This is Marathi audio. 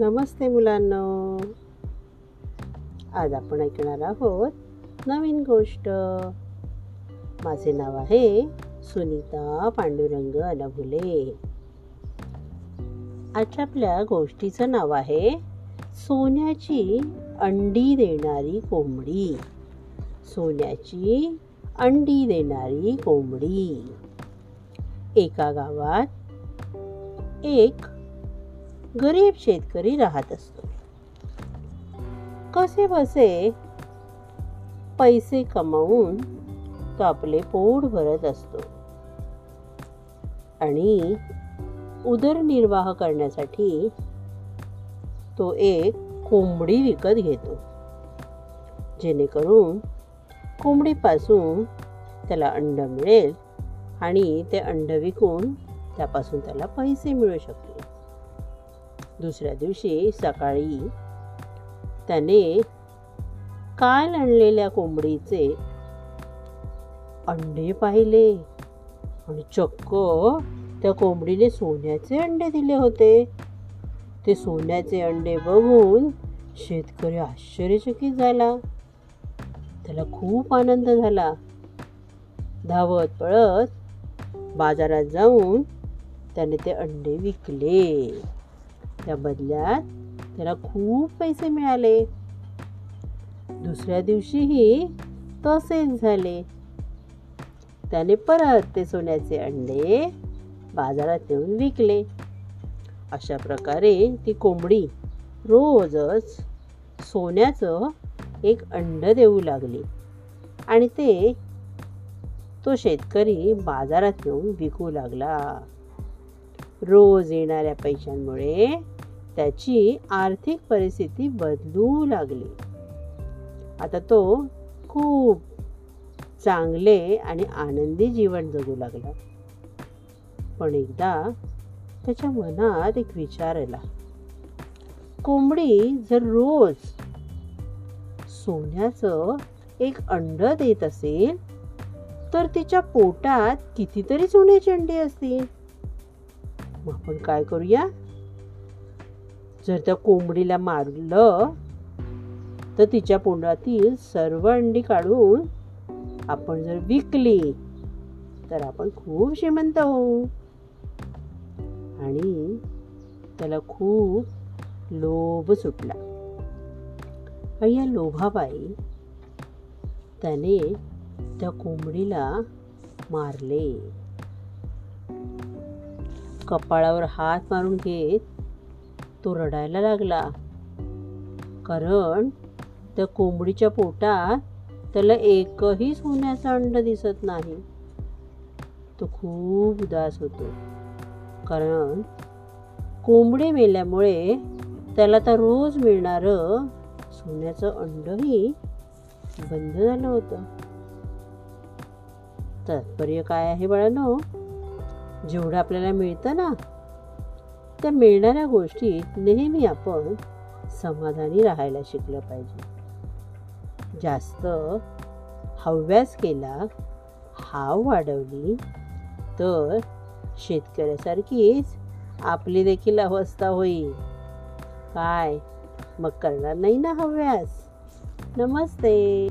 नमस्ते मुलांनो. आज आपण ऐकणार आहोत नवीन गोष्ट. माझे नाव आहे सुनीता पांडुरंग अनभुले. आजच्या आपल्या गोष्टीचं नाव आहे सोन्याची अंडी देणारी कोंबडी. सोन्याची अंडी देणारी कोंबडी. एका गावात एक गरीब शेतकरी राहत असतो. कसे बसे? पैसे कमावून तो आपले पोट भरत असतो. आणि उदरनिर्वाह करण्यासाठी तो एक कोंबडी विकत घेतो. जेणेकरून कोंबडीपासून त्याला अंड मिळेल आणि ते अंड विकून त्यापासून त्याला पैसे मिळू शकतील. दुसऱ्या दिवशी सकाळी त्याने काल आणलेल्या कोंबडीचे अंडे पाहिले आणि चक्क त्या कोंबडीने सोन्याचे अंडे दिले होते. ते सोन्याचे अंडे बघून शेतकरी आश्चर्यचकित झाला. त्याला खूप आनंद झाला. धावत पळत बाजारात जाऊन त्याने ते अंडे विकले. त्या बदल्यात त्याला खूप पैसे मिळाले. दुसऱ्या दिवशीही तसेच झाले. त्याने परत ते सोन्याचे अंडे बाजारात नेऊन विकले. अशा प्रकारे ती कोंबडी रोजच सोन्याचं एक अंड देऊ लागली. आणि ते तो शेतकरी बाजारात येऊन विकू लागला. रोज येणाऱ्या पैशांमुळे त्याची आर्थिक परिस्थिती बदलू लागली. आता तो खूप चांगले आणि आनंदी जीवन जगू लागला. पण एकदा त्याच्या मनात एक विचार आला. कोंबडी जर रोज सोन्याचं एक अंड देत असेल तर तिच्या पोटात कितीतरी सोन्याची अंडी असतील? मग आपण काय करूया? जर त्या कोंबडीला मारलं तर तिच्या पोंडातील सर्व अंडी काढून आपण जर विकली तर आपण खूप श्रीमंत होऊ. आणि त्याला खूप लोभ सुटला. आणि या लोभाबाई त्याने त्या कोंबडीला मारले. कपाळावर हात मारून घेत तो रडायला लागला. कारण त्या कोंबडीच्या पोटात त्याला एकही सोन्याचं अंड दिसत नाही. तो खूप उदास होतो. कारण कोंबडी मेल्यामुळे त्याला तर रोज मिळणारं सोन्याचं अंडही बंद झालं होतं. तात्पर्य काय आहे बाळांनो? जेवढं आपल्याला मिळतं ना त्या मिळणाऱ्या गोष्टीत नेहमी आपण समाधानी राहायला शिकलं पाहिजे. जास्त हव्यास केला हाव वाढवली तर शेतकऱ्यासारखीच आपली देखील अवस्था होईल. काय? मग करणार नाही ना हव्यास. नमस्ते.